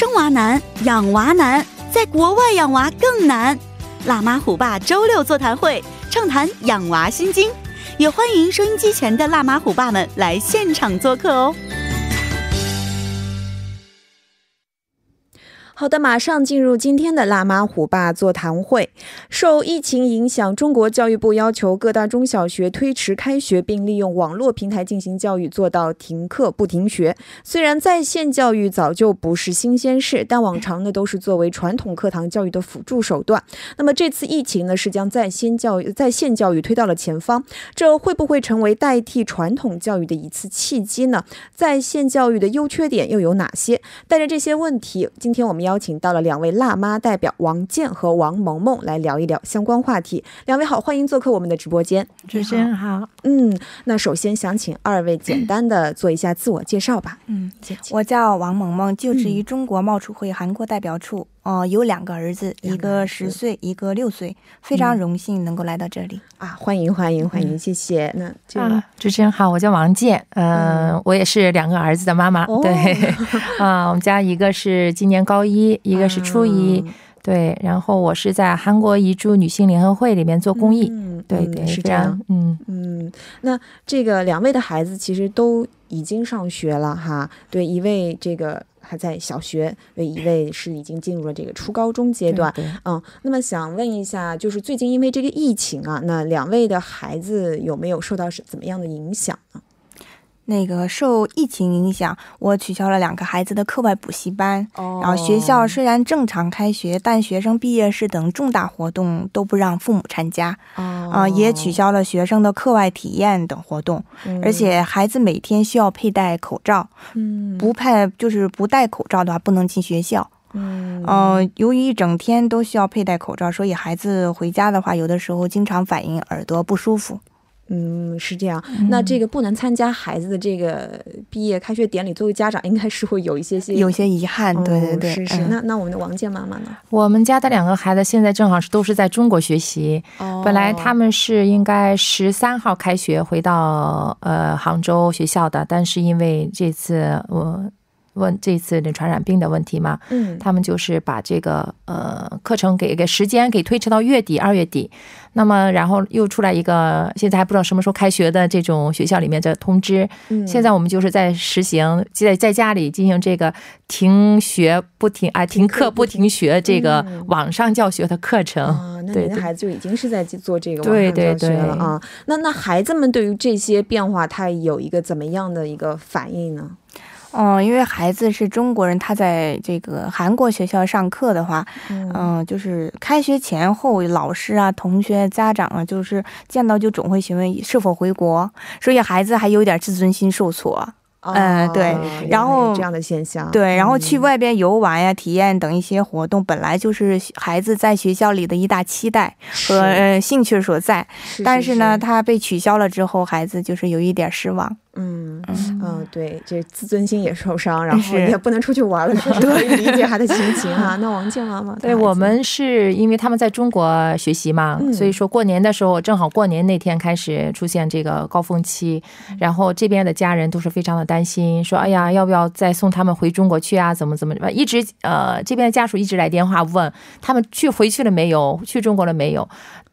生娃难，养娃难，在国外养娃更难。辣妈虎爸周六座谈会，畅谈养娃心经，也欢迎收音机前的辣妈虎爸们来现场做客哦。好的，马上进入今天的辣妈虎爸座谈会。受疫情影响，中国教育部要求各大中小学推迟开学，并利用网络平台进行教育，做到停课不停学。虽然在线教育早就不是新鲜事，但往常呢都是作为传统课堂教育的辅助手段。那么这次疫情呢，是将在线教育在线教育推到了前方，这会不会成为代替传统教育的一次契机呢？在线教育的优缺点又有哪些？带着这些问题，今天我们要。邀请到了两位辣妈代表王健和王萌萌来聊一聊相关话题。两位好，欢迎做客我们的直播间。主持人好，嗯，那首先想请二位简单的做一下自我介绍吧。嗯，我叫王萌萌，就职于中国贸促会韩国代表处。哦，有两个儿子，一个十岁，一个六岁，非常荣幸能够来到这里啊！欢迎欢迎欢迎，谢谢。那啊，主持人好，我叫王健，嗯，我也是两个儿子的妈妈。对，啊，我们家一个是今年高一，一个是初一。对，然后我是在韩国遗珠女性联合会里面做公益。嗯，对对，是这样。嗯嗯，那这个两位的孩子其实都已经上学了哈。对，一位这个。还在小学，有一位是已经进入了这个初高中阶段。嗯，那么想问一下，就是最近因为这个疫情啊，那两位的孩子有没有受到是怎么样的影响呢？那个受疫情影响，我取消了两个孩子的课外补习班。哦。然后学校虽然正常开学，但学生毕业式等重大活动都不让父母参加。哦。啊，也取消了学生的课外体验等活动。嗯。而且孩子每天需要佩戴口罩。嗯。不佩就是不戴口罩的话，不能进学校。嗯。嗯，由于一整天都需要佩戴口罩，所以孩子回家的话，有的时候经常反映耳朵不舒服。嗯，是这样。那这个不能参加孩子的这个毕业开学典礼，作为家长应该是会有一些些有些遗憾。对对对，是是。那那我们的王健妈妈呢？我们家的两个孩子现在正好是都是在中国学习。哦。本来他们是应该十三号开学回到呃杭州学校的，但是因为这次我。问这次的传染病的问题嘛，嗯，他们就是把这个呃课程给给时间给推迟到月底二月底，那么然后又出来一个现在还不知道什么时候开学的这种学校里面的通知，嗯，现在我们就是在实行在在家里进行这个停学不停啊停课不停学这个网上教学的课程啊，那你的孩子就已经是在做这个网上教学了啊，那那孩子们对于这些变化，他有一个怎么样的一个反应呢？嗯，因为孩子是中国人，他在这个韩国学校上课的话，嗯，就是开学前后，老师啊、同学、家长啊，就是见到就总会询问是否回国，所以孩子还有点自尊心受挫。嗯，对，然后这样的现象，对，然后去外边游玩呀、体验等一些活动，本来就是孩子在学校里的一大期待和兴趣所在，但是呢，他被取消了之后，孩子就是有一点失望。嗯嗯对，这自尊心也受伤，然后也不能出去玩了，可以理解 他的心情哈。那王静妈妈，对我们是因为他们在中国学习嘛，所以说过年的时候正好过年那天开始出现这个高峰期，然后这边的家人都是非常的担心，说哎呀，要不要再送他们回中国去啊？怎么怎么一直呃这边的家属一直来电话问他们去回去了没有，去中国了没有。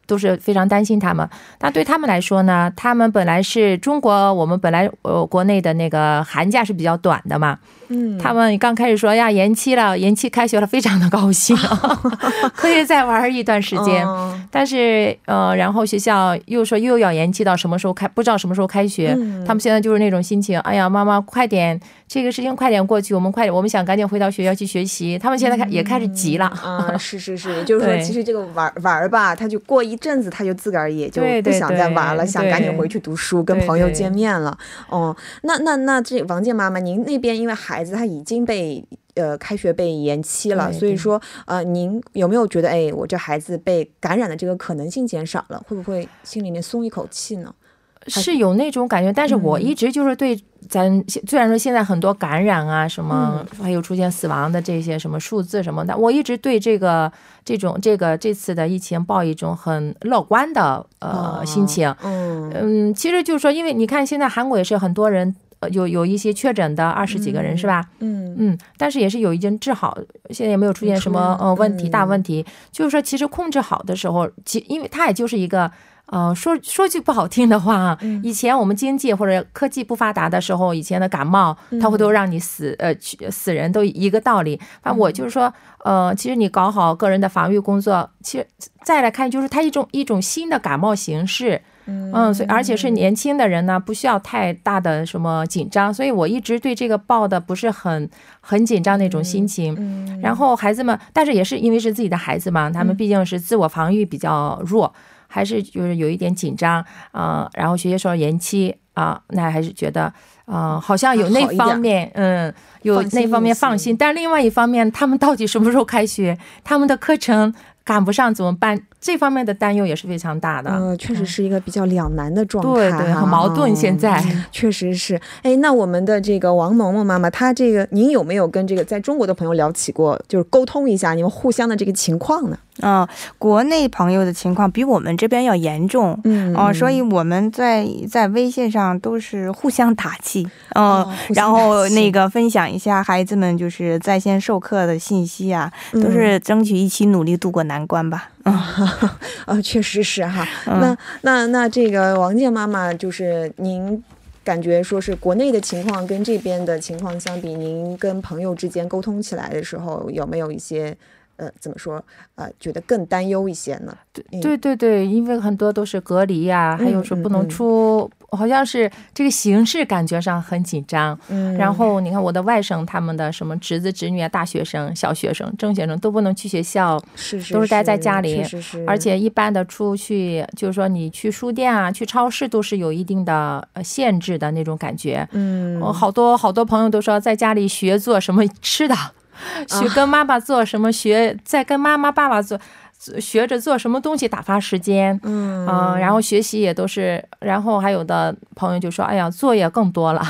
都是非常担心他们，但对他们来说呢，他们本来是中国，我们本来呃国内的那个寒假是比较短的嘛，嗯，他们刚开始说呀延期了，延期开学了，非常的高兴，可以再玩一段时间，但是呃，然后学校又说又要延期到什么时候开，不知道什么时候开学，他们现在就是那种心情，哎呀，妈妈快点。这个事情快点过去，我们快点，我们想赶紧回到学校去学习。他们现在开也开始急了 啊！是是是，就是说，其实这个玩玩吧，他就过一阵子，他就自个儿也就不想再玩了，想赶紧回去读书，跟朋友见面了。哦，那那那这王健妈妈，您那边因为孩子他已经被呃开学被延期了，所以说呃，您有没有觉得，哎，我这孩子被感染的这个可能性减少了，会不会心里面松一口气呢？是有那种感觉，但是我一直就是对咱虽然说现在很多感染啊什么，还有出现死亡的这些什么数字什么的，我一直对这个这种这个这次的疫情抱一种很乐观的呃心情。嗯嗯，其实就是说，因为你看现在韩国也是很多人。有有一些确诊的二十几个人是吧？嗯嗯，但是也是有已经治好，现在也没有出现什么呃问题大问题。就是说，其实控制好的时候，其因为它也就是一个。呃，说说句不好听的话啊，以前我们经济或者科技不发达的时候，以前的感冒，它会都让你死，呃，死人都一个道理。反正我就是说，呃，其实你搞好个人的防御工作，其实再来看，就是它一种一种新的感冒形式，嗯，所以而且是年轻的人呢，不需要太大的什么紧张，所以我一直对这个抱的不是很很紧张那种心情。然后孩子们，但是也是因为是自己的孩子嘛，他们毕竟是自我防御比较弱。还是就是有一点紧张啊，然后学习受到延期啊，那还是觉得啊，好像有那方面，嗯，有那方面放心。但另外一方面，他们到底什么时候开学？他们的课程赶不上怎么办？这方面的担忧也是非常大的。呃，确实是一个比较两难的状态，对对，很矛盾。现在确实是。哎，那我们的这个王萌萌妈妈，她这个您有没有跟这个在中国的朋友聊起过，就是沟通一下你们互相的这个情况呢？嗯，国内朋友的情况比我们这边要严重，嗯，哦，所以我们在在微信上都是互相打气，嗯，然后那个分享一下孩子们就是在线授课的信息啊，都是争取一起努力度过难关吧，啊，啊，确实是哈，那那那这个王健妈妈，就是您感觉说是国内的情况跟这边的情况相比，您跟朋友之间沟通起来的时候，有没有一些？呃，怎么说？呃，觉得更担忧一些呢？对对对对，因为很多都是隔离呀，还有说不能出，好像是这个形式感觉上很紧张。嗯，然后你看我的外甥他们的什么侄子侄女啊，大学生、小学生、中学生都不能去学校，是是，都是待在家里。是是，而且一般的出去，就是说你去书店啊、去超市都是有一定的限制的那种感觉。嗯，我好多好多朋友都说在家里学做什么吃的。学跟妈妈做什么？学在跟妈妈、爸爸做，学着做什么东西打发时间。嗯然后学习也都是，然后还有的朋友就说：“哎呀，作业更多了，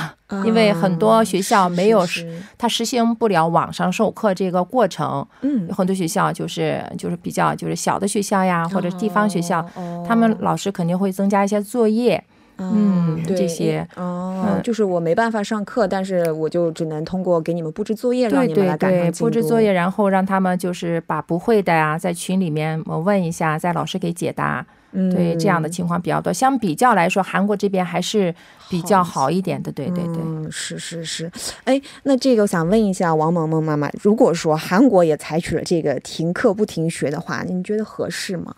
因为很多学校没有实，他实行不了网上授课这个过程。嗯，很多学校就是就是比较就是小的学校呀，或者地方学校，他们老师肯定会增加一些作业。”嗯，这些哦，就是我没办法上课，但是我就只能通过给你们布置作业，让你们来赶上布置作业，然后让他们就是把不会的呀，在群里面我问一下，在老师给解答。嗯，对，这样的情况比较多。相比较来说，韩国这边还是比较好一点的。对对对，嗯，是是是。哎，那这个我想问一下王萌萌妈妈，如果说韩国也采取了这个停课不停学的话，你觉得合适吗？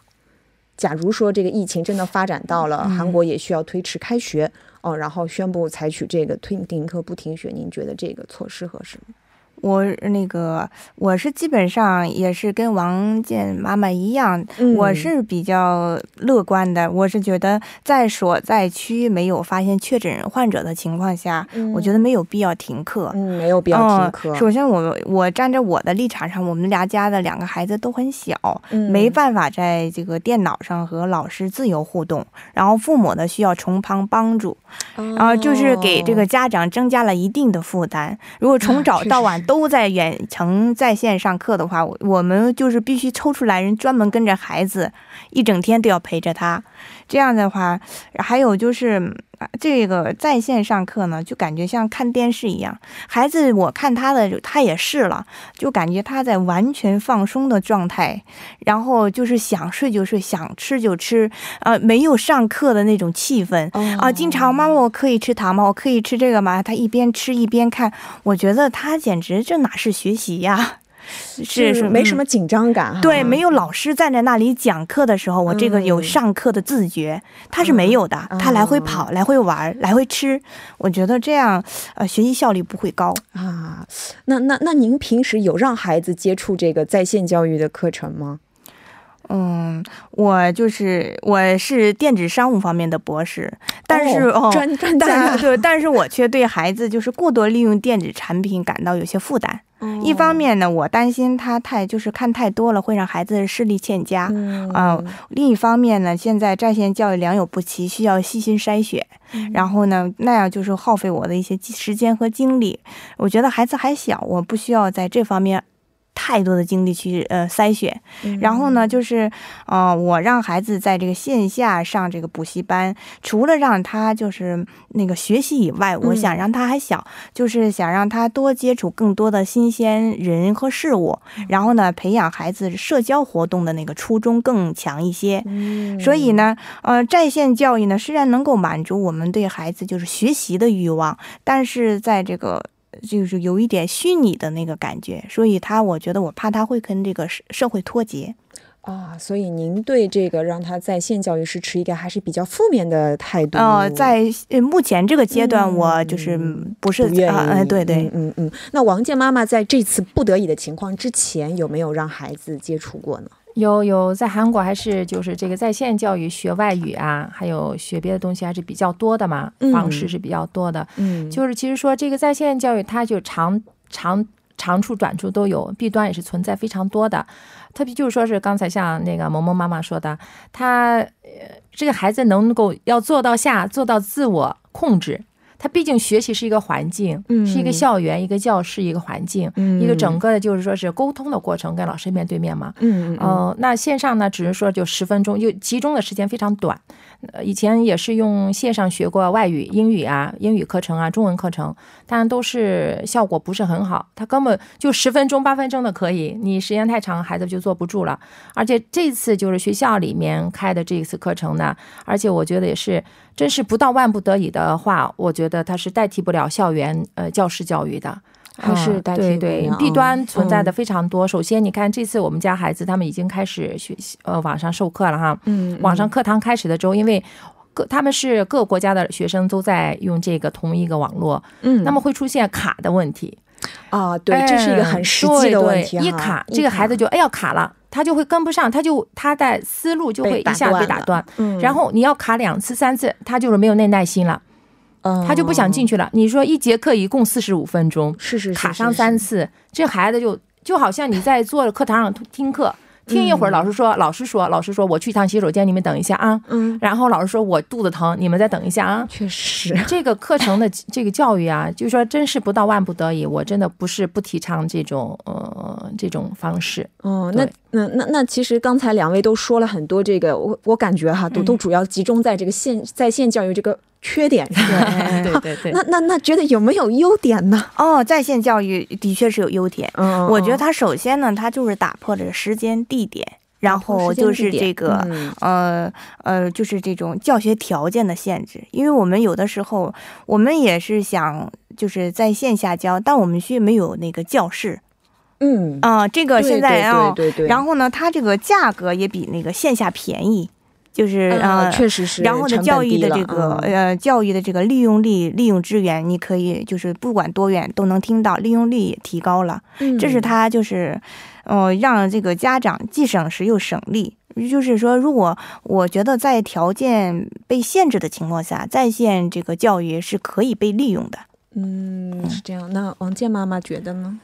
假如说这个疫情真的发展到了韩国也需要推迟开学哦，然后宣布采取这个推停课不停学，您觉得这个措施合适吗？我那个我是基本上也是跟王健妈妈一样，我是比较乐观的。我是觉得在所在区没有发现确诊患者的情况下，我觉得没有必要停课。嗯，没有必要停课。首先，我我站在我的立场上，我们俩家的两个孩子都很小，没办法在这个电脑上和老师自由互动，然后父母呢需要从旁帮助，然后就是给这个家长增加了一定的负担。如果从早到晚。都都在远程在线上课的话，我们就是必须抽出来人专门跟着孩子，一整天都要陪着他。这样的话，还有就是这个在线上课呢，就感觉像看电视一样。孩子，我看他的，他也是了，就感觉他在完全放松的状态，然后就是想睡就睡，想吃就吃，呃，没有上课的那种气氛啊。经常妈妈，我可以吃糖吗？我可以吃这个吗？他一边吃一边看，我觉得他简直这哪是学习呀？是是没什么紧张感，对，没有老师站在那里讲课的时候，我这个有上课的自觉，他是没有的，他来回跑，来回玩，来回吃，我觉得这样，呃，学习效率不会高啊。那那那您平时有让孩子接触这个在线教育的课程吗？嗯，我就是我是电子商务方面的博士，但是哦，专专家对，但是我却对孩子就是过多利用电子产品感到有些负担。一方面呢，我担心他太就是看太多了会让孩子视力欠佳啊。另一方面呢，现在在线教育良莠不齐，需要细心筛选。然后呢，那样就是耗费我的一些时间和精力。我觉得孩子还小，我不需要在这方面。太太多的精力去呃筛选。然后呢，就是呃，我让孩子在这个线下上这个补习班，除了让他就是那个学习以外，我想让他还小，就是想让他多接触更多的新鲜人和事物，然后呢，培养孩子社交活动的那个初衷更强一些。所以呢，呃，在线教育呢，虽然能够满足我们对孩子就是学习的欲望，但是在这个。就是有一点虚拟的那个感觉，所以他我觉得我怕他会跟这个社社会脱节啊，所以您对这个让他在线教育是持一个还是比较负面的态度？呃，在目前这个阶段，我就是不是不愿意。对对，嗯嗯。那王健妈妈在这次不得已的情况之前，有没有让孩子接触过呢？有有，在韩国还是就是这个在线教育学外语啊，还有学别的东西还是比较多的嘛，方式是比较多的。嗯，就是其实说这个在线教育，它就长长长处短处都有，弊端也是存在非常多的。特别就是说是刚才像那个萌萌妈妈说的，他呃这个孩子能够要做到下做到自我控制。他毕竟学习是一个环境，是一个校园、一个教室、一个环境，一个整个的，就是说是沟通的过程，跟老师面对面嘛。嗯嗯。那线上呢，只是说就十分钟，就集中的时间非常短。呃，以前也是用线上学过外语、英语啊、英语课程啊、中文课程，但都是效果不是很好。他根本就十分钟、八分钟的可以，你时间太长，孩子就坐不住了。而且这次就是学校里面开的这一次课程呢，而且我觉得也是，真是不到万不得已的话，我觉得它是代替不了校园呃教师教育的。还是对对，弊端存在的非常多。首先，你看这次我们家孩子他们已经开始学习呃网上授课了哈，嗯，网上课堂开始的时候，因为各他们是各个国家的学生都在用这个同一个网络，嗯，那么会出现卡的问题。啊，对，这是一个很实际的问题一卡这个孩子就哎要卡了，他就会跟不上，他就他的思路就会一下被打断，嗯，然后你要卡两次三次，他就是没有那耐心了。他就不想进去了。你说一节课一共四十五分钟，是是卡上三次，这孩子就就好像你在坐课堂上听课。听一会儿，老师说，老师说，老师说，我去一趟洗手间，你们等一下啊。嗯。然后老师说我肚子疼，你们再等一下啊。确实，这个课程的这个教育啊，就是说，真是不到万不得已，我真的不是不提倡这种呃这种方式。哦，那那那那，其实刚才两位都说了很多，这个我我感觉哈，都都主要集中在这个线在线教育这个缺点上。对对对。那那那，觉得有没有优点呢？哦，在线教育的确是有优点。嗯。我觉得它首先呢，它就是打破了时间。地点，然后就是这个，呃呃，就是这种教学条件的限制。因为我们有的时候，我们也是想就是在线下教，但我们却没有那个教室。嗯啊，这个现在啊，然后呢，它这个价格也比那个线下便宜。就是啊，确实是。然后呢，教育的这个呃，教育的这个利用率、利用资源，你可以就是不管多远都能听到，利用率也提高了。嗯，这是他就是，呃，让这个家长既省时又省力。就是说，如果我觉得在条件被限制的情况下，在线这个教育是可以被利用的。嗯，是这样。那王健妈妈觉得呢？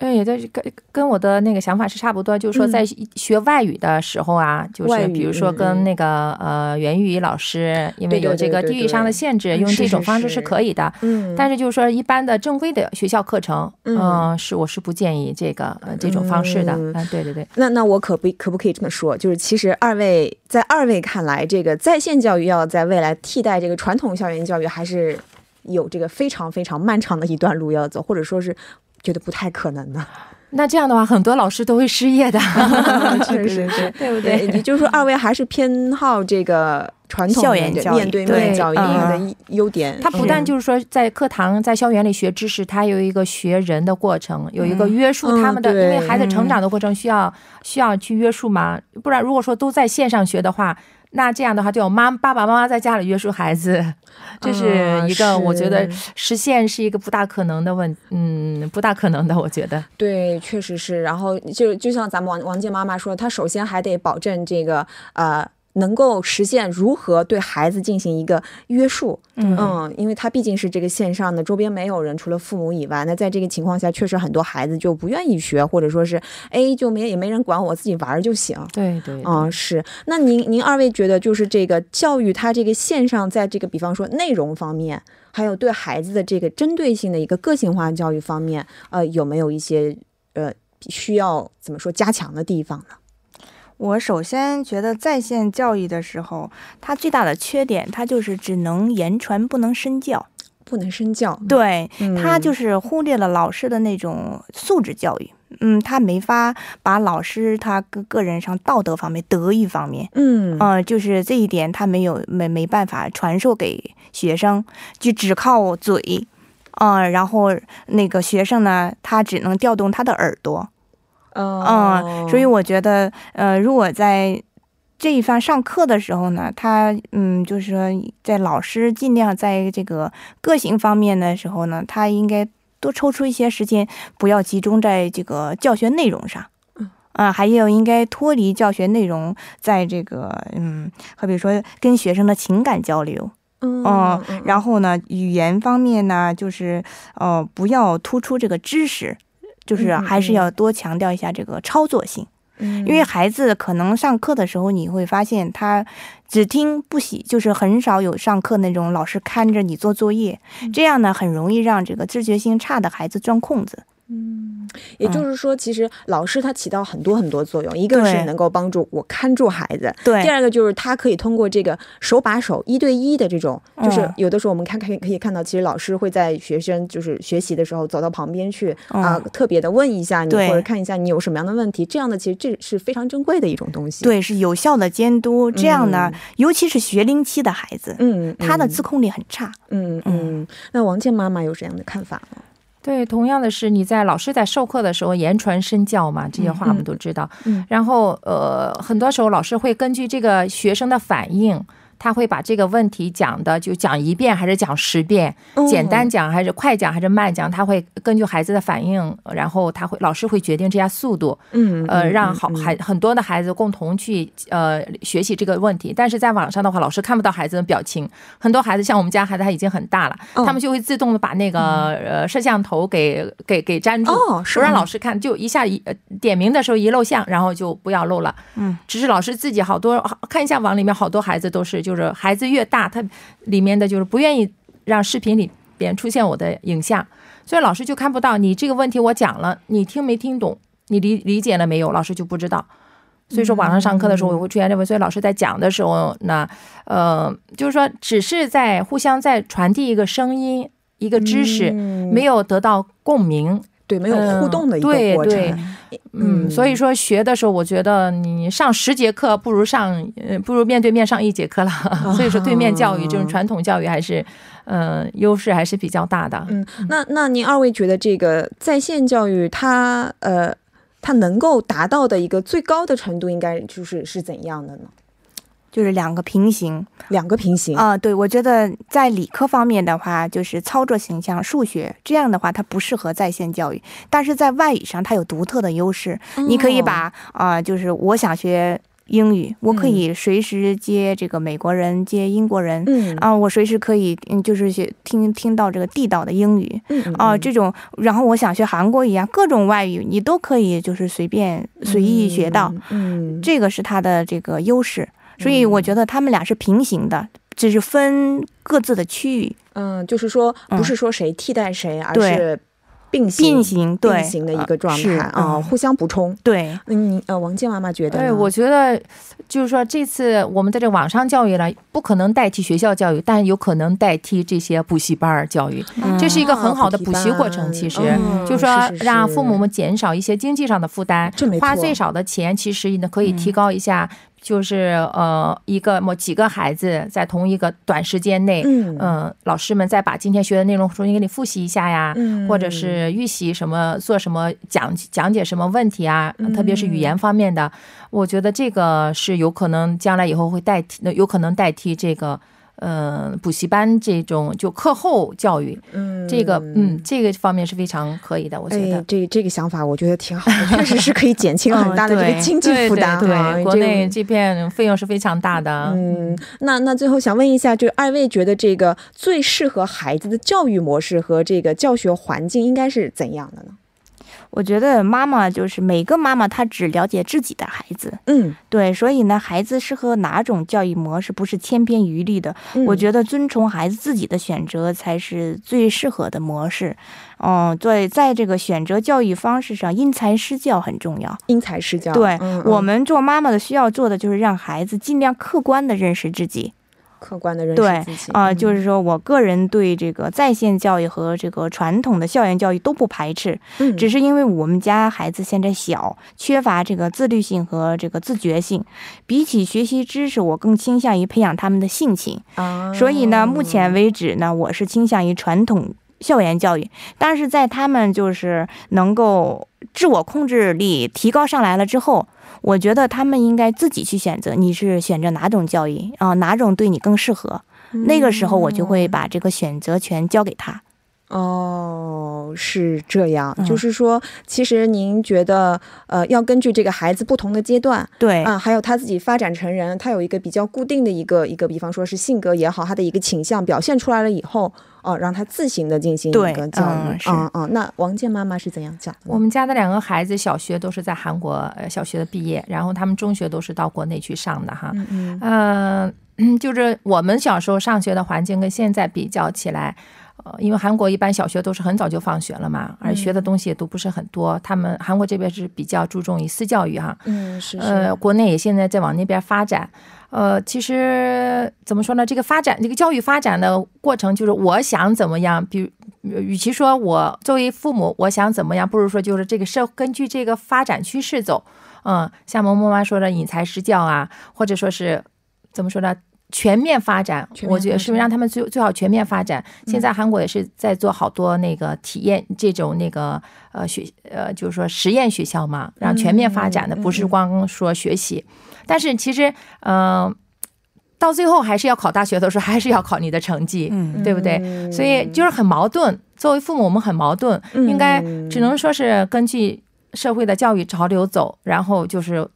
哎，这跟跟我的那个想法是差不多，就是说在学外语的时候啊，就是比如说跟那个呃袁玉仪老师，因为有这个地域上的限制，用这种方式是可以的。嗯，但是就是说一般的正规的学校课程，嗯，是我是不建议这个呃这种方式的。嗯，对对对。那那我可不可不可以这么说？就是其实二位在二位看来，这个在线教育要在未来替代这个传统校园教育，还是有这个非常非常漫长的一段路要走，或者说是。觉得不太可能的，那这样的话，很多老师都会失业的。确实是，对不对？也就是说，二位还是偏好这个传统校园面对面教育的优点。他不但就是说在课堂、在校园里学知识，他有一个学人的过程，有一个约束他们的，因为孩子成长的过程需要需要去约束嘛。不然，如果说都在线上学的话。那这样的话，就妈爸爸妈妈在家里约束孩子，这是一个我觉得实现是一个不大可能的问，嗯，不大可能的，我觉得。对，确实是。然后就就像咱们王王健妈妈说，她首先还得保证这个呃。能够实现如何对孩子进行一个约束，嗯，因为他毕竟是这个线上的，周边没有人，除了父母以外，那在这个情况下，确实很多孩子就不愿意学，或者说是，哎，就没也没人管我，自己玩就行。对对，嗯，是。那您您二位觉得，就是这个教育，它这个线上，在这个比方说内容方面，还有对孩子的这个针对性的一个个性化教育方面，呃，有没有一些呃需要怎么说加强的地方呢？我首先觉得在线教育的时候，它最大的缺点，它就是只能言传不能身教，不能身教。对，他就是忽略了老师的那种素质教育。嗯，他没法把老师他个个人上道德方面、德育方面，嗯嗯，就是这一点他没有没没办法传授给学生，就只靠嘴，啊，然后那个学生呢，他只能调动他的耳朵。嗯，所以我觉得，呃，如果在这一番上课的时候呢，他嗯，就是说，在老师尽量在这个个性方面的时候呢，他应该多抽出一些时间，不要集中在这个教学内容上，嗯，啊，还有应该脱离教学内容，在这个嗯，好比说跟学生的情感交流，嗯，然后呢，语言方面呢，就是呃，不要突出这个知识。就是还是要多强调一下这个操作性，因为孩子可能上课的时候你会发现他只听不写，就是很少有上课那种老师看着你做作业，这样呢很容易让这个自觉性差的孩子钻空子。嗯，也就是说，其实老师他起到很多很多作用，一个是能够帮助我看住孩子，对；第二个就是他可以通过这个手把手、一对一的这种，就是有的时候我们看可以可以看到，其实老师会在学生就是学习的时候走到旁边去啊，特别的问一下你，或者看一下你有什么样的问题，这样的其实这是非常珍贵的一种东西，对，是有效的监督。这样呢，尤其是学龄期的孩子，嗯，他的自控力很差，嗯嗯。那王倩妈妈有这样的看法吗？对，同样的是，你在老师在授课的时候言传身教嘛，这些话我们都知道。嗯，然后呃，很多时候老师会根据这个学生的反应。他会把这个问题讲的就讲一遍还是讲十遍，简单讲还是快讲还是慢讲，他会根据孩子的反应，然后他会老师会决定这样速度，嗯，呃，让好孩很多的孩子共同去呃学习这个问题。但是在网上的话，老师看不到孩子的表情，很多孩子像我们家孩子他已经很大了，他们就会自动的把那个呃摄像头给给给粘住，不让老师看，就一下一点名的时候一露相，然后就不要露了，嗯，只是老师自己好多看一下网里面好多孩子都是就。就是孩子越大，他里面的就是不愿意让视频里边出现我的影像，所以老师就看不到你这个问题。我讲了，你听没听懂？你理理解了没有？老师就不知道。所以说，网上上课的时候我会出现这个。所以老师在讲的时候，那呃，就是说，只是在互相在传递一个声音、一个知识，没有得到共鸣。对，没有互动的一个过程。嗯，所以说学的时候，我觉得你上十节课不如上，呃，不如面对面上一节课了。所以说，对面教育这种传统教育还是，嗯，优势还是比较大的。嗯，那那您二位觉得这个在线教育，它呃，它能够达到的一个最高的程度，应该就是是怎样的呢？就是两个平行，两个平行。啊，对，我觉得在理科方面的话，就是操作形象、数学这样的话，它不适合在线教育，但是在外语上它有独特的优势。你可以把啊，就是我想学英语，我可以随时接这个美国人、接英国人，嗯。啊，我随时可以，嗯，就是学听听到这个地道的英语，嗯啊，这种，然后我想学韩国语啊，各种外语你都可以，就是随便随意学到，嗯，这个是它的这个优势。所以我觉得他们俩是平行的，只是分各自的区域。嗯，就是说不是说谁替代谁，而是并行并行并行的一个状态啊，互相补充。对，嗯呃，王静妈妈觉得，对，我觉得就是说这次我们在这网上教育呢，不可能代替学校教育，但有可能代替这些补习班教育。这是一个很好的补习过程。其实就是说让父母们减少一些经济上的负担，花最少的钱，其实呢可以提高一下。就是呃，一个某几个孩子在同一个短时间内，嗯，老师们再把今天学的内容重新给你复习一下呀，或者是预习什么，做什么讲讲解什么问题啊，特别是语言方面的，我觉得这个是有可能将来以后会代替，有可能代替这个。呃，补习班这种就课后教育，嗯，这个嗯，这个方面是非常可以的，我觉得这这个想法我觉得挺好的，确实是可以减轻很大的这个经济负担对，国内这片费用是非常大的。嗯，那那最后想问一下，就二位觉得这个最适合孩子的教育模式和这个教学环境应该是怎样的呢？我觉得妈妈就是每个妈妈，她只了解自己的孩子，嗯，对，所以呢，孩子适合哪种教育模式不是千篇一律的。我觉得遵从孩子自己的选择才是最适合的模式。嗯，对，在这个选择教育方式上，因材施教很重要。因材施教，对我们做妈妈的需要做的就是让孩子尽量客观的认识自己。客观的认识自己啊，就是说我个人对这个在线教育和这个传统的校园教育都不排斥，嗯，只是因为我们家孩子现在小，缺乏这个自律性和这个自觉性，比起学习知识，我更倾向于培养他们的性情啊。所以呢，目前为止呢，我是倾向于传统校园教育，但是在他们就是能够自我控制力提高上来了之后。我觉得他们应该自己去选择，你是选择哪种教育啊？哪种对你更适合？那个时候我就会把这个选择权交给他。哦，是这样，就是说，其实您觉得，呃，要根据这个孩子不同的阶段，对啊，还有他自己发展成人，他有一个比较固定的一个一个，比方说是性格也好，他的一个倾向表现出来了以后。哦，让他自行的进行一个教育。嗯嗯，那王健妈妈是怎样讲？我们家的两个孩子小学都是在韩国小学的毕业，然后他们中学都是到国内去上的哈。嗯嗯。嗯，就是我们小时候上学的环境跟现在比较起来，呃，因为韩国一般小学都是很早就放学了嘛，而学的东西也都不是很多。他们韩国这边是比较注重于私教育哈。嗯，是是。呃，国内也现在在往那边发展。呃，其实怎么说呢？这个发展，这个教育发展的过程，就是我想怎么样，比与其说我作为父母我想怎么样，不如说就是这个社根据这个发展趋势走。嗯，像萌萌妈说的引才施教啊，或者说是怎么说呢？全面发展，我觉得是让他们最最好全面发展。现在韩国也是在做好多那个体验这种那个呃学呃，就是说实验学校嘛，让全面发展的，不是光说学习。但是其实，嗯，到最后还是要考大学的时候，还是要考你的成绩，对不对？所以就是很矛盾。作为父母，我们很矛盾，应该只能说是根据社会的教育潮流走，然后就是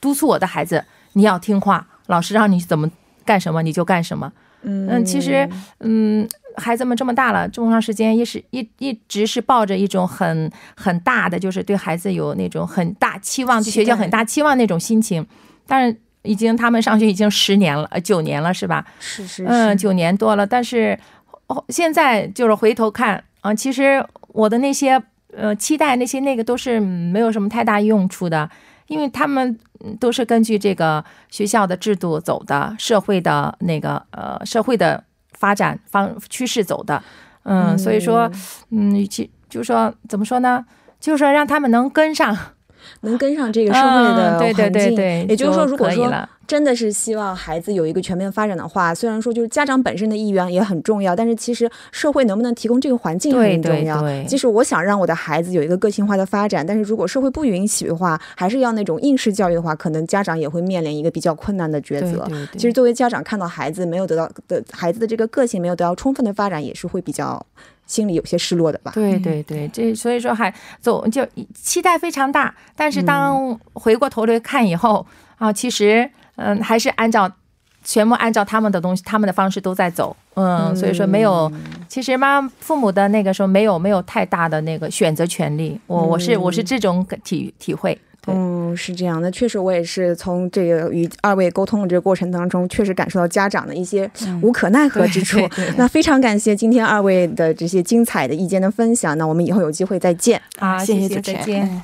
督促我的孩子，你要听话，老师让你怎么。干什么你就干什么，嗯，其实，嗯，孩子们这么大了，这么长时间，一是一一直是抱着一种很很大的，就是对孩子有那种很大期望，对学校很大期望那种心情。但是已经他们上学已经十年了，呃，九年了，是吧？是是，嗯，九年多了。但是现在就是回头看啊，其实我的那些呃期待，那些那个都是没有什么太大用处的。因为他们都是根据这个学校的制度走的，社会的那个呃社会的发展方趋势走的，嗯，所以说，嗯，与其就是说怎么说呢，就是说让他们能跟上。能跟上这个社会的环境，对对对，也就是说，如果说真的是希望孩子有一个全面发展的话，虽然说就是家长本身的意愿也很重要，但是其实社会能不能提供这个环境也很重要。即使我想让我的孩子有一个个性化的发展，但是如果社会不允许的话，还是要那种应试教育的话，可能家长也会面临一个比较困难的抉择。其实作为家长看到孩子没有得到的孩子的这个个性没有得到充分的发展，也是会比较。心里有些失落的吧？对对对，这所以说还走就期待非常大，但是当回过头来看以后啊，其实嗯还是按照全部按照他们的东西，他们的方式都在走，嗯，所以说没有，其实妈父母的那个时候没有没有太大的那个选择权利，我我是我是这种体体会。嗯，是这样那，确实我也是从这个与二位沟通的这个过程当中，确实感受到家长的一些无可奈何之处。那非常感谢今天二位的这些精彩的意见的分享，那我们以后有机会再见。啊，谢谢，再见。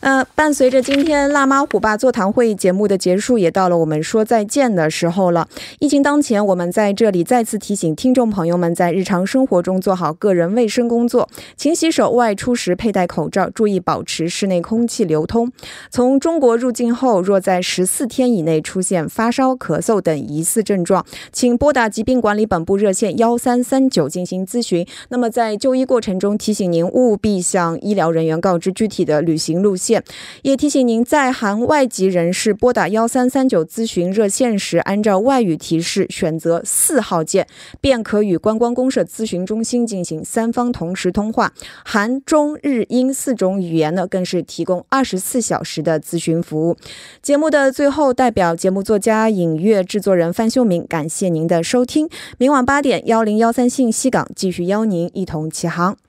呃，伴随着今天辣妈虎爸座谈会节目的结束，也到了我们说再见的时候了。疫情当前，我们在这里再次提醒听众朋友们，在日常生活中做好个人卫生工作，勤洗手，外出时佩戴口罩，注意保持室内空气流通。从中国入境后，若在十四天以内出现发烧、咳嗽等疑似症状，请拨打疾病管理本部热线幺三三九进行咨询。那么在就医过程中，提醒您务必向医疗人员告知具体的旅行路线。也提醒您，在韩外籍人士拨打幺三三九咨询热线时，按照外语提示选择四号键，便可与观光公社咨询中心进行三方同时通话。韩、中、日、英四种语言呢，更是提供二十四小时的咨询服务。节目的最后，代表节目作家、影乐制作人范秀明，感谢您的收听。明晚八点，幺零幺三信息港继续邀您一同起航。